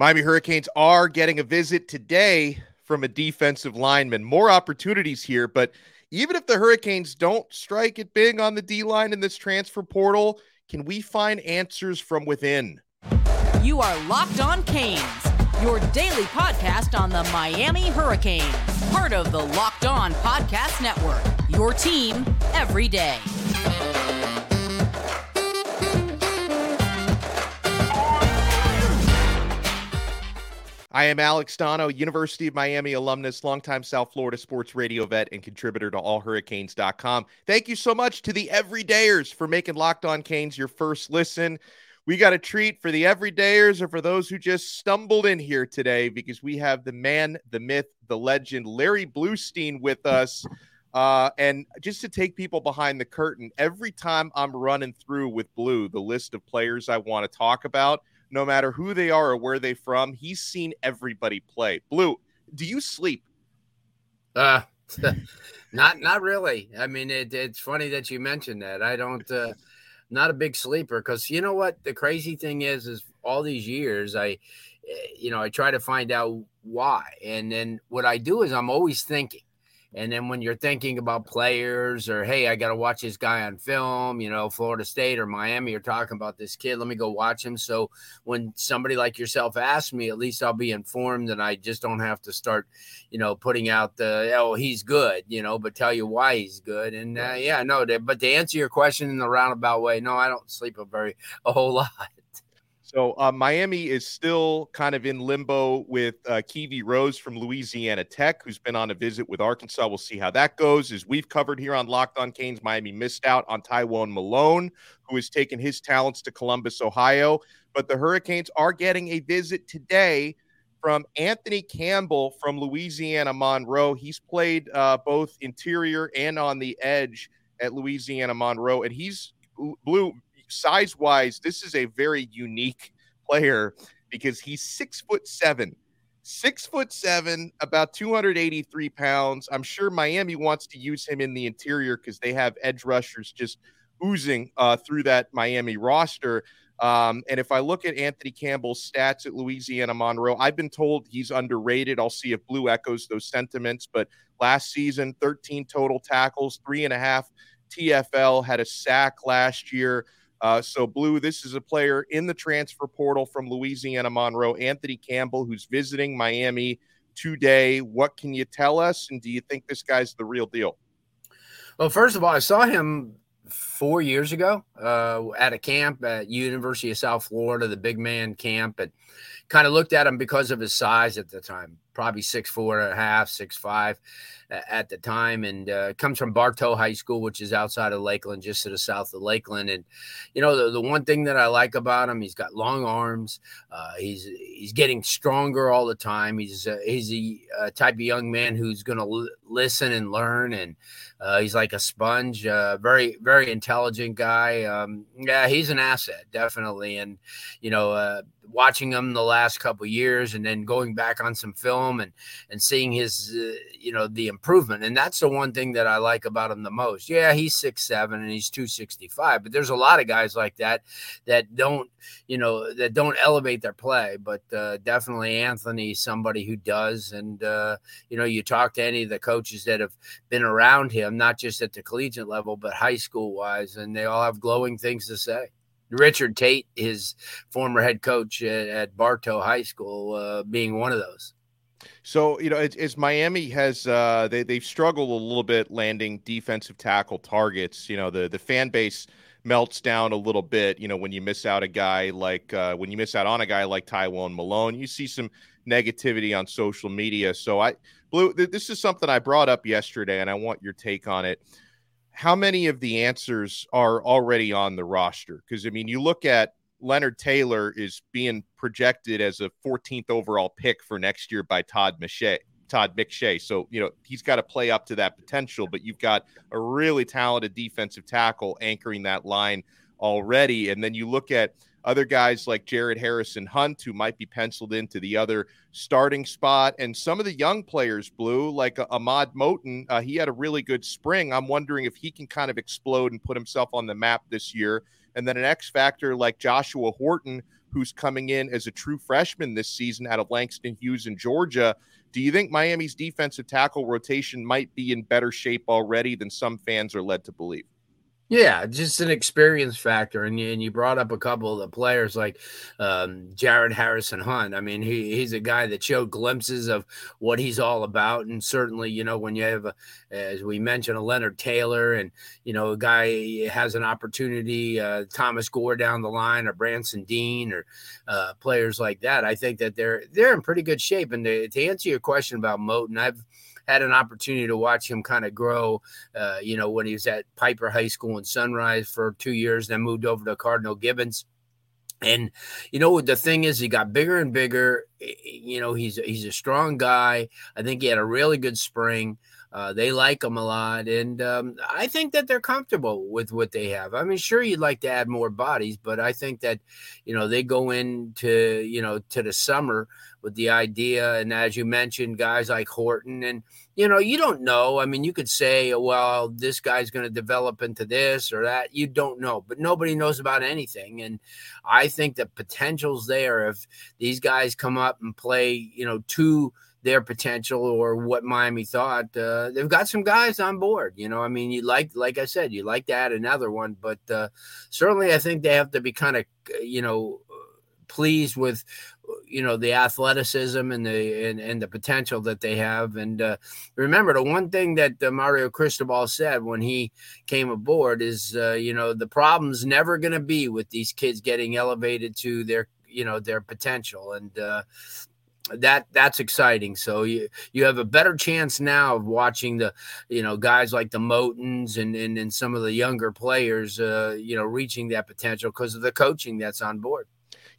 Miami Hurricanes are getting a visit today from a defensive lineman. More opportunities here, but even if the Hurricanes don't strike it big on the D line in this transfer portal, can we find answers from within? You are Locked On Canes, your daily podcast on the Miami Hurricanes, part of the Locked On Podcast Network. Your team every day. I am Alex Donno, University of Miami alumnus, longtime South Florida sports radio vet, and contributor to allhurricanes.com. Thank you so much to the everydayers for making Locked On Canes your first listen. We got a treat for the everydayers or for those who just stumbled in here today because we have the man, the myth, the legend, Larry Blustein with us. Uh, and just to take people behind the curtain, every time I'm running through with Blue the list of players I want to talk about, no matter who they are or where they from. He's seen everybody play. Blue, do you sleep? Uh not not really. I mean, it, it's funny that you mentioned that. I don't uh not a big sleeper because you know what the crazy thing is is all these years I eh, you know I try to find out why and then what I do is I'm always thinking and then when you're thinking about players or, hey, I got to watch this guy on film, you know, Florida State or Miami you're talking about this kid, let me go watch him. So when somebody like yourself asks me, at least I'll be informed and I just don't have to start, you know, putting out the, oh, he's good, you know, but tell you why he's good. And uh, yeah, no, but to answer your question in the roundabout way, no, I don't sleep a very, a whole lot. So uh, Miami is still kind of in limbo with uh, Rose from Louisiana Tech, who's been on a visit with Arkansas. We'll see how that goes. As we've covered here on Locked On Canes, Miami missed out on Tywone Malone, who has taken his talents to Columbus, Ohio. But the Hurricanes are getting a visit today from Anthony Campbell from Louisiana Monroe. He's played uh, both interior and on the edge at Louisiana Monroe, and he's blue size wise, this is a very unique player because he's six foot seven. Six foot seven, about 283 pounds. I'm sure Miami wants to use him in the interior because they have edge rushers just oozing uh, through that Miami roster. Um, and if I look at Anthony Campbell's stats at Louisiana Monroe, I've been told he's underrated. I'll see if Blue echoes those sentiments. But last season, 13 total tackles, three and a half TFL, had a sack last year. Uh, so, Blue, this is a player in the transfer portal from Louisiana Monroe, Anthony Campbell, who's visiting Miami today. What can you tell us? And do you think this guy's the real deal? Well, first of all, I saw him four years ago uh, at a camp at University of South Florida, the big man camp, and kind of looked at him because of his size at the time, probably six four and a half, six five at the time, and uh, comes from Bartow High School, which is outside of Lakeland, just to the south of Lakeland. And you know, the, the one thing that I like about him, he's got long arms. Uh, he's he's getting stronger all the time. He's uh, he's a, a, type of young man who's going to l- listen and learn, and uh, he's like a sponge. Uh, very very intelligent guy. Um, yeah, he's an asset, definitely. And you know uh, watching him the last couple years and then going back on some film and and seeing his uh, you know the improvement and that's the one thing that I like about him the most. Yeah, he's six seven and he's 265, but there's a lot of guys like that that don't you know that don't elevate their play, but uh, definitely Anthony somebody who does and uh, you know you talk to any of the coaches that have been around him not just at the collegiate level but high school wise and they all have glowing things to say. Richard Tate, his former head coach at, at Bartow High School, uh, being one of those. So you know, it's, it's Miami has uh, they they've struggled a little bit landing defensive tackle targets. You know, the the fan base melts down a little bit. You know, when you miss out a guy like uh, when you miss out on a guy like Tywone Malone, you see some negativity on social media. So I, Blue, th- this is something I brought up yesterday, and I want your take on it how many of the answers are already on the roster? Because I mean, you look at Leonard Taylor is being projected as a 14th overall pick for next year by Todd McShay. Todd McShay. So, you know, he's got to play up to that potential, but you've got a really talented defensive tackle anchoring that line already. And then you look at other guys like Jared Harrison-Hunte, who might be penciled into the other starting spot, and some of the young players, Blue, like uh, Ahmad Moten, uh, he had a really good spring. I'm wondering if he can kind of explode and put himself on the map this year. And then an X factor like Joshua Horton, who's coming in as a true freshman this season out of Langston Hughes in Georgia. Do you think Miami's defensive tackle rotation might be in better shape already than some fans are led to believe? Yeah, just an experience factor, and you, and you brought up a couple of the players like um, Jared Harrison-Hunte. I mean, he, he's a guy that showed glimpses of what he's all about, and certainly, you know, when you have, a, as we mentioned, a Leonard Taylor, and you know, a guy has an opportunity, uh, Thomas Gore down the line, or Branson Deen, or uh, players like that. I think that they're they're in pretty good shape. And to, to answer your question about Moten, I've had an opportunity to watch him kind of grow. Uh, you know, when he was at Piper High School in Sunrise for two years, then moved over to Cardinal Gibbons. And you know what the thing is, he got bigger and bigger. You know, he's he's a strong guy. I think he had a really good spring. Uh, they like him a lot, and um, I think that they're comfortable with what they have. I mean, sure, you'd like to add more bodies, but I think that you know they go into you know to the summer with the idea, and as you mentioned, guys like Horton, and you know, you don't know. I mean, you could say, well, this guy's going to develop into this or that. You don't know, but nobody knows about anything, and I think the potential's there if these guys come up and play, you know, two their potential or what Miami thought. Uh, they've got some guys on board. You know, I mean, you like, like I said, you like to add another one, but uh, certainly I think they have to be kind of, you know, pleased with you know the athleticism and the and, and the potential that they have and uh, remember the one thing that uh, mario cristobal said when he came aboard is uh, you know the problem's never going to be with these kids getting elevated to their you know their potential and uh, that that's exciting. So you you have a better chance now of watching the you know guys like the Motens and and, and some of the younger players uh, you know reaching that potential because of the coaching that's on board.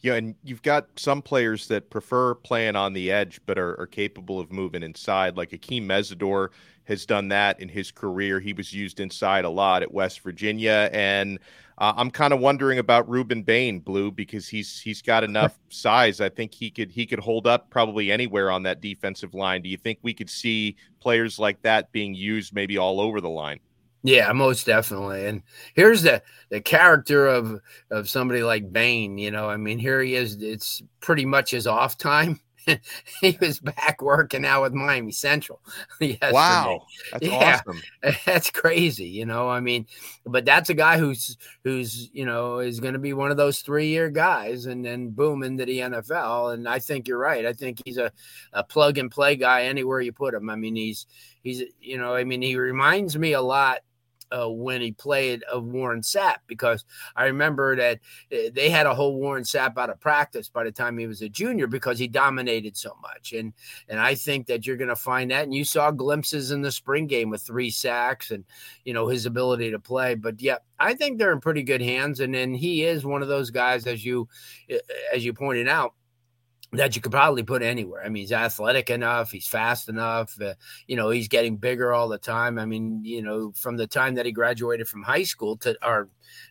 Yeah, and you've got some players that prefer playing on the edge, but are, are capable of moving inside. Like Akeem Mesidor has done that in his career. He was used inside a lot at West Virginia, and uh, I'm kind of wondering about Rueben Bain, Blue, because he's he's got enough size. I think he could he could hold up probably anywhere on that defensive line. Do you think we could see players like that being used maybe all over the line? Yeah, most definitely. And here's the the character of of somebody like Bain. You know, I mean, here he is. It's pretty much his off time. he was back working out with Miami Central. Wow, that's yeah, awesome. That's crazy, you know. I mean, but that's a guy who's who's you know is going to be one of those three year guys, and then boom into the NFL. And I think you're right. I think he's a, a plug and play guy anywhere you put him. I mean, he's he's you know, I mean, he reminds me a lot uh, when he played of Warren Sapp because I remember that uh, they had a whole Warren Sapp out of practice by the time he was a junior because he dominated so much. And and I think that you're going to find that. And you saw glimpses in the spring game with three sacks and you know his ability to play. But yeah, I think they're in pretty good hands. And then he is one of those guys, as you uh, as you pointed out that you could probably put anywhere. I mean, he's athletic enough, he's fast enough. Uh, you know, he's getting bigger all the time. I mean, you know, from the time that he graduated from high school to or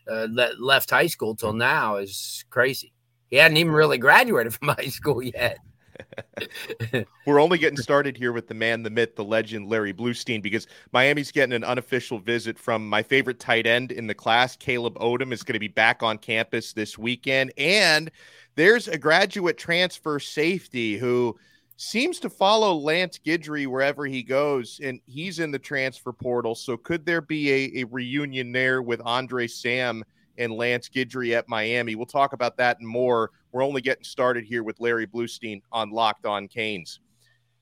uh, le- left high school till now is crazy. He hadn't even really graduated from high school yet. We're only getting started here with the man, the myth, the legend, Larry Blustein, because Miami's getting an unofficial visit from my favorite tight end in the class, Caleb Odom, is going to be back on campus this weekend. And there's a graduate transfer safety who seems to follow Lance Guidry wherever he goes, and he's in the transfer portal. So could there be a, a reunion there with Andre Sam and Lance Guidry at Miami? We'll talk about that and more. We're only getting started here with Larry Blustein on Locked On Canes.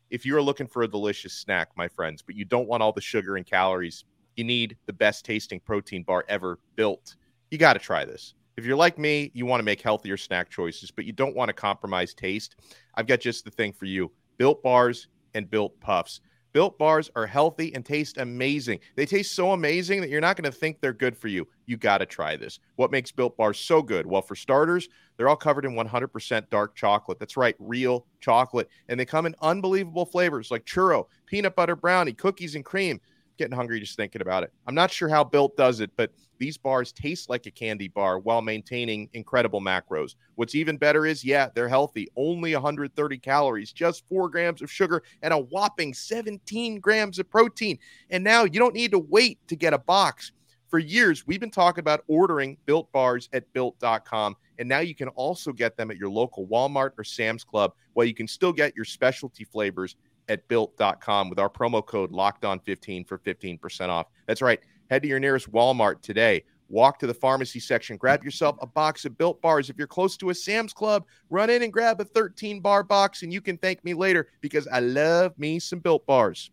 If you're looking for a delicious snack, my friends, but you don't want all the sugar and calories, you need the best tasting protein bar ever built. You got to try this. If you're like me, you want to make healthier snack choices, but you don't want to compromise taste. I've got just the thing for you built bars and built puffs. Built bars are healthy and taste amazing. They taste so amazing that you're not going to think they're good for you. You got to try this. What makes built bars so good? Well, for starters, they're all covered in 100% dark chocolate. That's right, real chocolate. And they come in unbelievable flavors like churro, peanut butter brownie, cookies, and cream getting hungry just thinking about it. I'm not sure how Built does it, but these bars taste like a candy bar while maintaining incredible macros. What's even better is, yeah, they're healthy, only 130 calories, just four grams of sugar, and a whopping 17 grams of protein. And now you don't need to wait to get a box. For years, we've been talking about ordering built bars at built.com. And now you can also get them at your local Walmart or Sam's Club, while you can still get your specialty flavors at built.com with our promo code locked on 15 for 15% off. That's right. Head to your nearest Walmart today. Walk to the pharmacy section, grab yourself a box of built bars. If you're close to a Sam's Club, run in and grab a 13 bar box, and you can thank me later because I love me some built bars.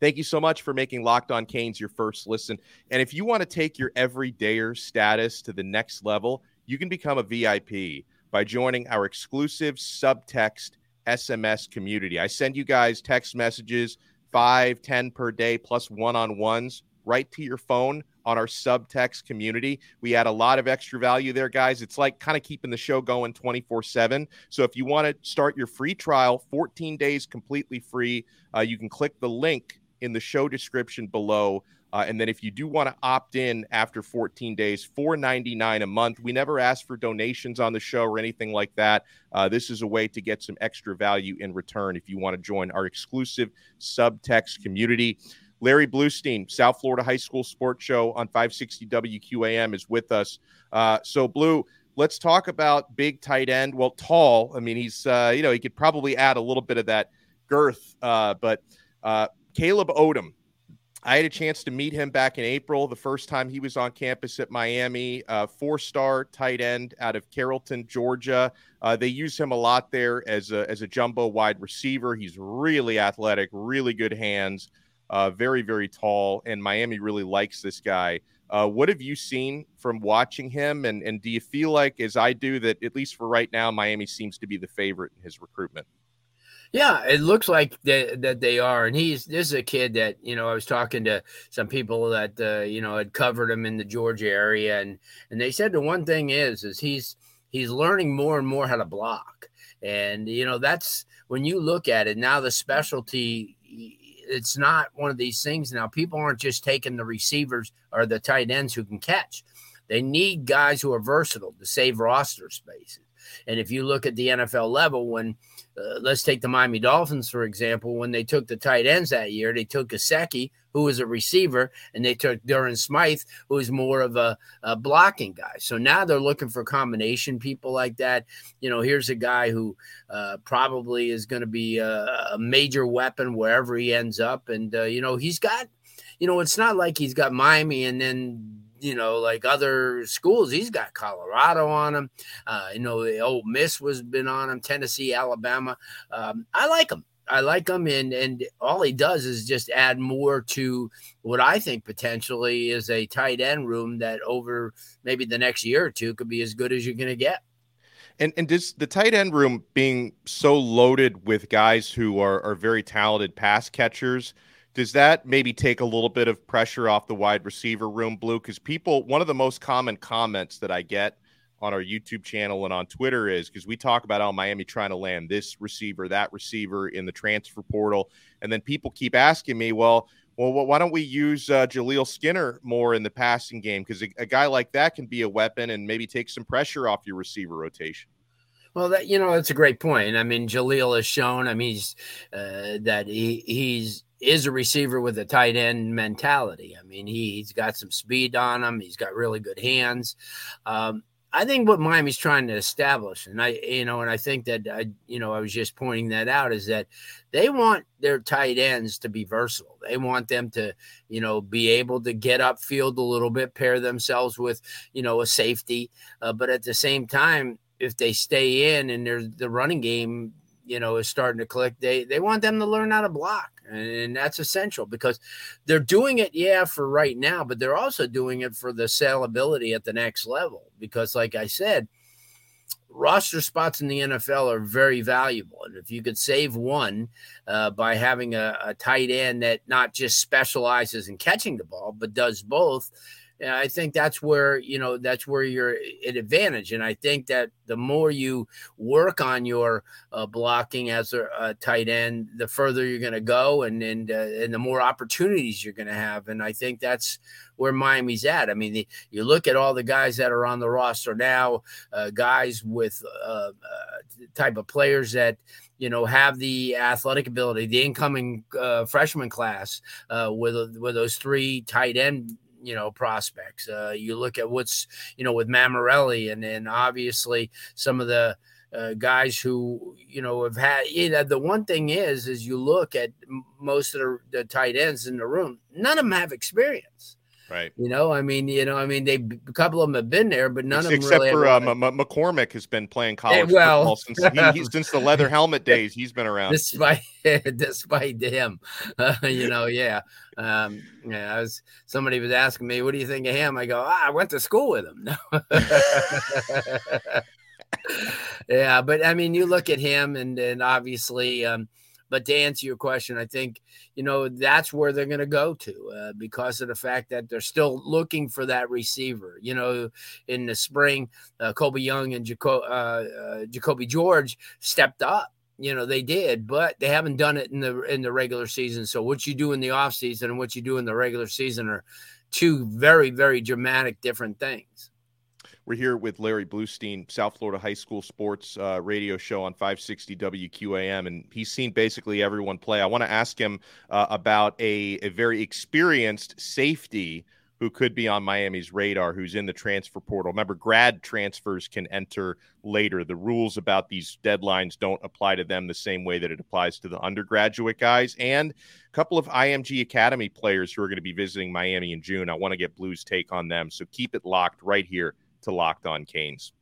Thank you so much for making Locked On Canes your first listen. And if you want to take your everydayer status to the next level, you can become a VIP by joining our exclusive subtext SMS community. I send you guys text messages, five, ten per day, plus one on ones right to your phone on our subtext community. We add a lot of extra value there, guys. It's like kind of keeping the show going 24 7. So if you want to start your free trial, 14 days completely free, uh, you can click the link in the show description below. Uh, and then if you do want to opt in after 14 days, 4.99 a month. We never ask for donations on the show or anything like that. Uh, this is a way to get some extra value in return if you want to join our exclusive subtext community. Larry Blustein, South Florida High School Sports Show on 560 WQAM, is with us. Uh, so, Blue, let's talk about big tight end. Well, tall. I mean, he's, uh, you know, he could probably add a little bit of that girth, uh, but uh, Caleb Odom. I had a chance to meet him back in April, the first time he was on campus at Miami. Uh, four star tight end out of Carrollton, Georgia. Uh, they use him a lot there as a, as a jumbo wide receiver. He's really athletic, really good hands, uh, very, very tall. And Miami really likes this guy. Uh, what have you seen from watching him? And, and do you feel like, as I do, that at least for right now, Miami seems to be the favorite in his recruitment? Yeah, it looks like that that they are, and he's this is a kid that you know I was talking to some people that uh, you know had covered him in the Georgia area, and and they said the one thing is is he's he's learning more and more how to block, and you know that's when you look at it now the specialty. It's not one of these things now. People aren't just taking the receivers or the tight ends who can catch. They need guys who are versatile to save roster spaces. And if you look at the NFL level, when uh, let's take the Miami Dolphins, for example. When they took the tight ends that year, they took Gesicki, who was a receiver, and they took Durham Smythe, who was more of a, a, blocking guy. So now they're looking for combination people like that. You know, here's a guy who uh, probably is going to be a, a, major weapon wherever he ends up. And, uh, you know, he's got, you know, it's not like he's got Miami and then you know, like other schools, he's got Colorado on him. Uh, you know, the Ole Miss was been on him, Tennessee, Alabama. Um, I like him. I like him, and and all he does is just add more to what I think potentially is a tight end room that over maybe the next year or two could be as good as you're going to get. And and does the tight end room being so loaded with guys who are are very talented pass catchers? Does that maybe take a little bit of pressure off the wide receiver room, Blue? Because people, one of the most common comments that I get on our YouTube channel and on Twitter is because we talk about how Miami trying to land this receiver, that receiver in the transfer portal, and then people keep asking me, well, well, why don't we use uh, Jaleel Skinner more in the passing game? Because a, a guy like that can be a weapon and maybe take some pressure off your receiver rotation. Well, that you know, that's a great point. I mean, Jaleel has shown. I mean, he's uh, that he he's is a receiver with a tight end mentality. I mean, he, he's got some speed on him. He's got really good hands. Um, I think what Miami's trying to establish, and I, you know, and I think that I, you know, I was just pointing that out is that they want their tight ends to be versatile. They want them to, you know, be able to get upfield a little bit, pair themselves with, you know, a safety, uh, but at the same time, if they stay in and there's the running game you know is starting to click they they want them to learn how to block and that's essential because they're doing it yeah for right now but they're also doing it for the salability at the next level because like i said roster spots in the NFL are very valuable. And if you could save one uh, by having a, a, tight end that not just specializes in catching the ball, but does both, and I think that's where you know that's where you're at advantage. And I think that the more you work on your uh, blocking as a, a, tight end, the further you're going to go, and and uh, and the more opportunities you're going to have. And I think that's where Miami's at. I mean, the, you look at all the guys that are on the roster now, uh, guys with uh, uh, type of players that you know have the athletic ability. The incoming uh, freshman class with with those three tight end you know prospects. Uh, you look at what's you know with Mammarelli and and obviously some of the uh, guys who you know have had you know the one thing is is you look at most of the, the tight ends in the room none of them have experience Right. You know, I mean, you know, I mean, they a couple of them have been there, but none except of them really. for uh, M- M- McCormick has been playing college well, football since he, since the leather helmet days. He's been around. Despite despite him, uh, you know, yeah, um, yeah. I was somebody was asking me, "What do you think of him?" I go, ah, "I went to school with him." No. yeah, but I mean, you look at him, and and obviously. Um, but to answer your question, I think you know that's where they're going to go to uh, because of the fact that they're still looking for that receiver. You know, in the spring, uh, Colbie Young and Jaco- uh, uh, Jacoby George stepped up. You know they did, but they haven't done it in the in the regular season. So what you do in the offseason and what you do in the regular season are two very very dramatic different things. We're here with Larry Blustein, South Florida High School Sports uh, radio show on 560 WQAM, and he's seen basically everyone play. I want to ask him uh, about a, a very experienced safety who could be on Miami's radar, who's in the transfer portal. Remember, grad transfers can enter later. The rules about these deadlines don't apply to them the same way that it applies to the undergraduate guys. And a couple of IMG Academy players who are going to be visiting Miami in June. I want to get Blue's take on them. So keep it locked right here to Locked On Canes.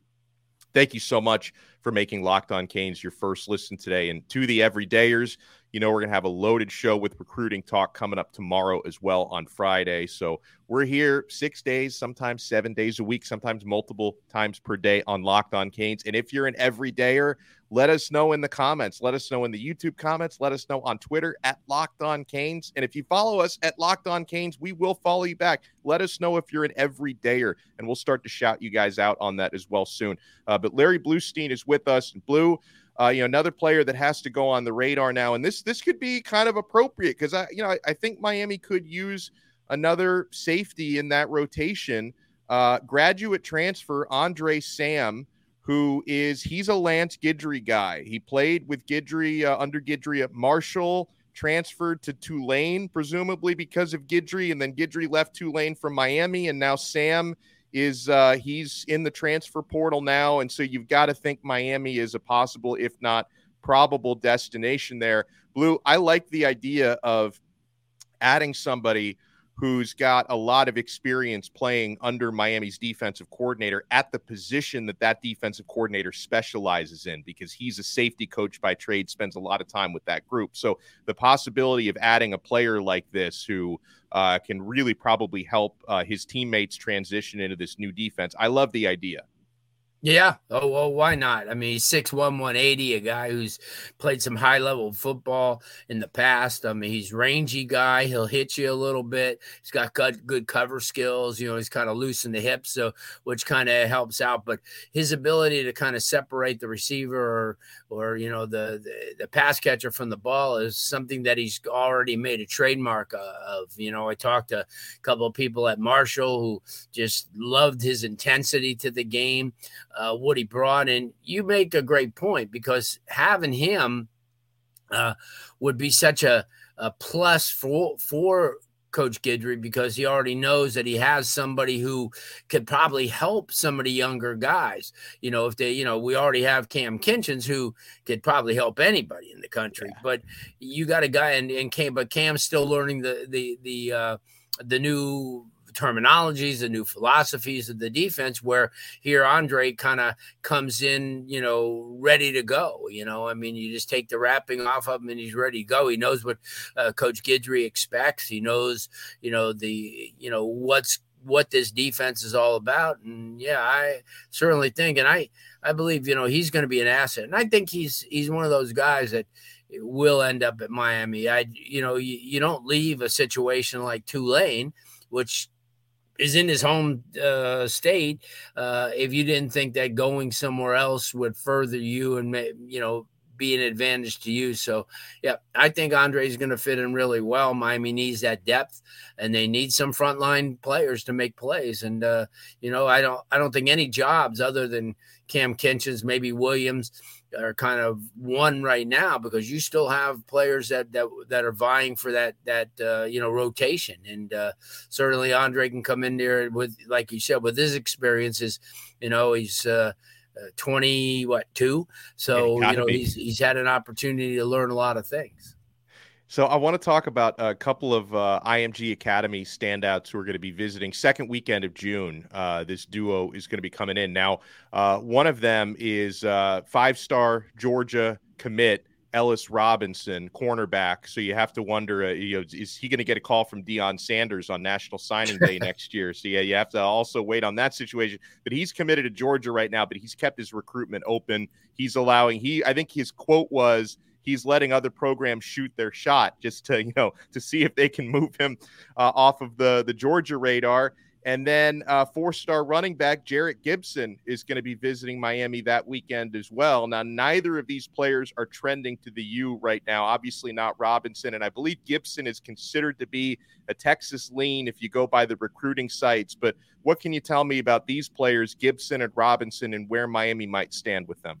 Thank you so much for making Locked On Canes your first listen today. And to the everydayers, you know, we're going to have a loaded show with recruiting talk coming up tomorrow as well on Friday. So we're here six days, sometimes seven days a week, sometimes multiple times per day on Locked On Canes. And if you're an everydayer, let us know in the comments. Let us know in the YouTube comments. Let us know on Twitter at Locked On Canes. And if you follow us at Locked On Canes, we will follow you back. Let us know if you're an everydayer, and we'll start to shout you guys out on that as well soon. Uh, but Larry Blustein is with us. Blue, uh, you know, another player that has to go on the radar now, and this this could be kind of appropriate because I, you know, I, I, think Miami could use another safety in that rotation. Uh, graduate transfer Andre Sam, who is he's a Lance Guidry guy. He played with Guidry uh, under Guidry at Marshall, transferred to Tulane presumably because of Guidry, and then Guidry left Tulane from Miami, and now Sam is uh, he's in the transfer portal now, and so you've got to think Miami is a possible, if not probable, destination there. Blue, I like the idea of adding somebody who's got a lot of experience playing under Miami's defensive coordinator at the position that that defensive coordinator specializes in because he's a safety coach by trade, spends a lot of time with that group. So the possibility of adding a player like this who uh, can really probably help uh, his teammates transition into this new defense, I love the idea. Yeah. Oh, well, why not? I mean, he's 6'1, 180, a guy who's played some high level football in the past. I mean, he's rangy guy. He'll hit you a little bit. He's got good, good cover skills. You know, he's kind of loose in the hips, so which kind of helps out. But his ability to kind of separate the receiver or, or you know, the, the, the pass catcher from the ball is something that he's already made a trademark uh, of. You know, I talked to a couple of people at Marshall who just loved his intensity to the game uh, what he brought. And you make a great point because having him uh, would be such a, a plus for for Coach Guidry because he already knows that he has somebody who could probably help some of the younger guys. You know, if they, you know, we already have Cam Kinchens who could probably help anybody in the country, yeah. but you got a guy and, and Cam, but Cam's still learning the the the uh, the new terminologies, the new philosophies of the defense, where here Andre kind of comes in, you know, ready to go. You know, I mean, you just take the wrapping off of him and he's ready to go. He knows what uh, Coach Guidry expects. He knows, you know, the, you know, what's what this defense is all about. And yeah, I certainly think, and I, I believe, you know, he's going to be an asset. And I think he's, he's one of those guys that will end up at Miami. I, you know, you, you don't leave a situation like Tulane, which is in his home uh, state. Uh, if you didn't think that going somewhere else would further you and you know be an advantage to you. So, yeah, I think Andre is going to fit in really well. Miami needs that depth, and they need some frontline players to make plays. And uh, you know, I don't, I don't think any jobs other than Cam Kinchens, maybe Williams, are kind of one right now because you still have players that that that are vying for that that uh, you know rotation, and uh, certainly Andre can come in there with, like you said, with his experiences. You know, he's. Uh, uh, 20 what two so you know be. he's he's had an opportunity to learn a lot of things so I want to talk about a couple of uh, IMG Academy standouts who are going to be visiting second weekend of June. Uh, this duo is going to be coming in now. Uh, one of them is uh, five-star Georgia commit Ellis Robinson, cornerback. So you have to wonder, uh, you know, is he going to get a call from Deion Sanders on National Signing Day next year? So yeah, you have to also wait on that situation. But he's committed to Georgia right now, but he's kept his recruitment open. He's allowing he, I think his quote was he's letting other programs shoot their shot just to you know to see if they can move him uh, off of the the Georgia radar. And then uh, four-star running back Jerrick Gibson is going to be visiting Miami that weekend as well. Now, neither of these players are trending to the U right now. Obviously, not Robinson, and I believe Gibson is considered to be a Texas lean if you go by the recruiting sites. But what can you tell me about these players, Gibson and Robinson, and where Miami might stand with them?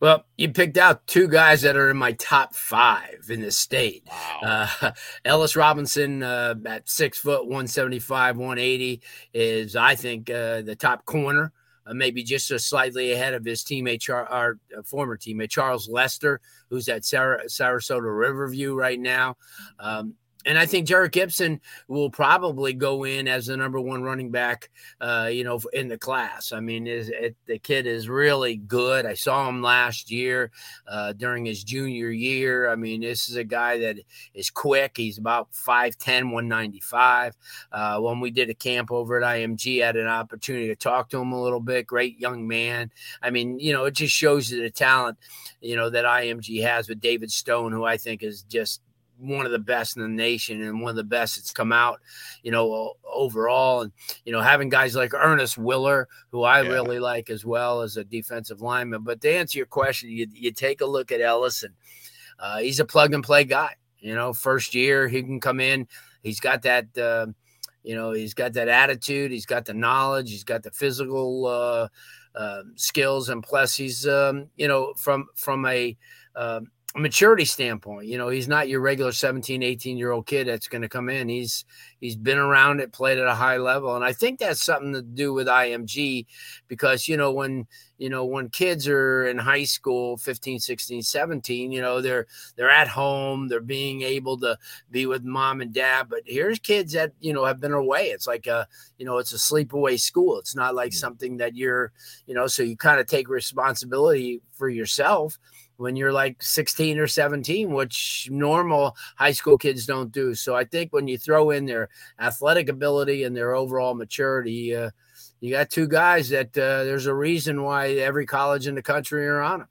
Well, you picked out two guys that are in my top five in the state. Wow. Uh, Ellis Robinson uh, at six foot, 175, 180 is, I think, uh, the top corner. Uh, maybe just a slightly ahead of his teammate, Char- our uh, former teammate Charles Lester, who's at Sar- Sarasota Riverview right now. Um, and I think Jerrick Gibson will probably go in as the number one running back, uh, you know, in the class. I mean, it, the kid is really good. I saw him last year uh, during his junior year. I mean, this is a guy that is quick. He's about 5'10, 195. Uh, when we did a camp over at IMG, I had an opportunity to talk to him a little bit. Great young man. I mean, you know, it just shows you the talent, you know, that IMG has with David Stone, who I think is just one of the best in the nation and one of the best that's come out, you know, overall. And, you know, having guys like Ernest Willer, who I yeah. really like as well as a defensive lineman. But to answer your question, you, you take a look at Ellison. Uh, he's a plug and play guy. You know, first year he can come in. He's got that, uh, you know, he's got that attitude. He's got the knowledge. He's got the physical uh, uh skills, and plus he's, um, you know, from from a um, maturity standpoint you know he's not your regular 17 18 year old kid that's going to come in. He's he's been around it played at a high level and i think that's something to do with img because you know when you know when kids are in high school 15 16 17 you know they're they're at home they're being able to be with mom and dad but here's kids that you know have been away. It's like a you know it's a sleepaway school. It's not like mm. something that you're you know so you kind of take responsibility for yourself when you're like 16 or 17, which normal high school kids don't do. So I think when you throw in their athletic ability and their overall maturity, uh, you got two guys that uh, there's a reason why every college in the country are on them.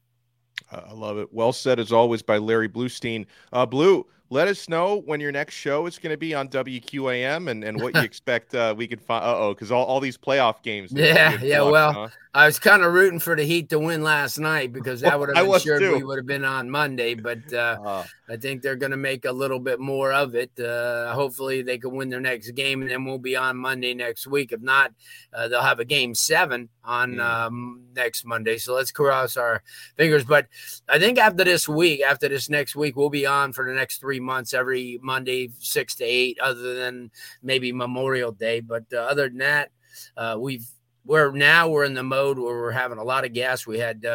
I love it. Well said as always by Larry Blustein. Uh, Blue, let us know when your next show is going to be on WQAM and, and what you expect uh, we can find. Uh oh, because all, all these playoff games. Yeah, yeah. well, huh? I was kind of rooting for the Heat to win last night because that would have ensured we would have been on Monday. But uh, uh, I think they're going to make a little bit more of it. Uh, hopefully, they can win their next game, and then we'll be on Monday next week. If not, uh, they'll have a game seven on mm. um, next Monday. So let's cross our fingers. But I think after this week, after this next week, we'll be on for the next three months every Monday, six to eight, other than maybe Memorial Day. But uh, other than that, uh, we've we're now we're in the mode where we're having a lot of gas. We had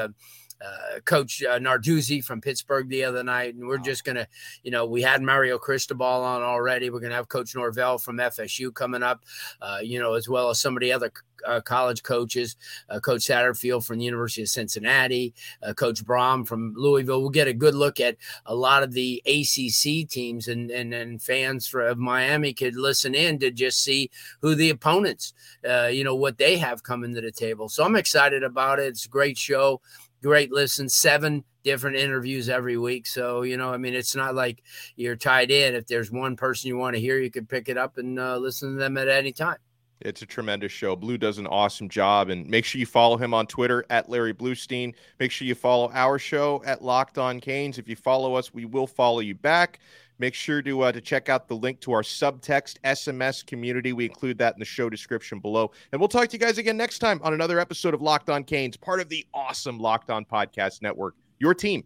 uh, uh, Coach uh, Narduzzi from Pittsburgh the other night, and we're wow. just gonna, you know, we had Mario Cristobal on already. We're gonna have Coach Norvell from FSU coming up, uh, you know, as well as some of the other uh, college coaches, uh, Coach Satterfield from the University of Cincinnati, uh, Coach Brohm from Louisville. We'll get a good look at a lot of the ACC teams, and and, and fans for, of Miami could listen in to just see who the opponents, you know, what they have coming to the table. So I'm excited about it. It's a great show great listen, seven different interviews every week. So, you know, I mean, it's not like you're tied in. If there's one person you want to hear, you can pick it up and uh, listen to them at any time. It's a tremendous show. Blue does an awesome job. And make sure you follow him on Twitter at Larry Blustein. Make sure you follow our show at Locked On Canes. If you follow us, we will follow you back. Make sure to uh, to check out the link to our subtext SMS community. We include that in the show description below. And we'll talk to you guys again next time on another episode of Locked On Canes, part of the awesome Locked On Podcast Network. Your team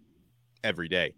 every day.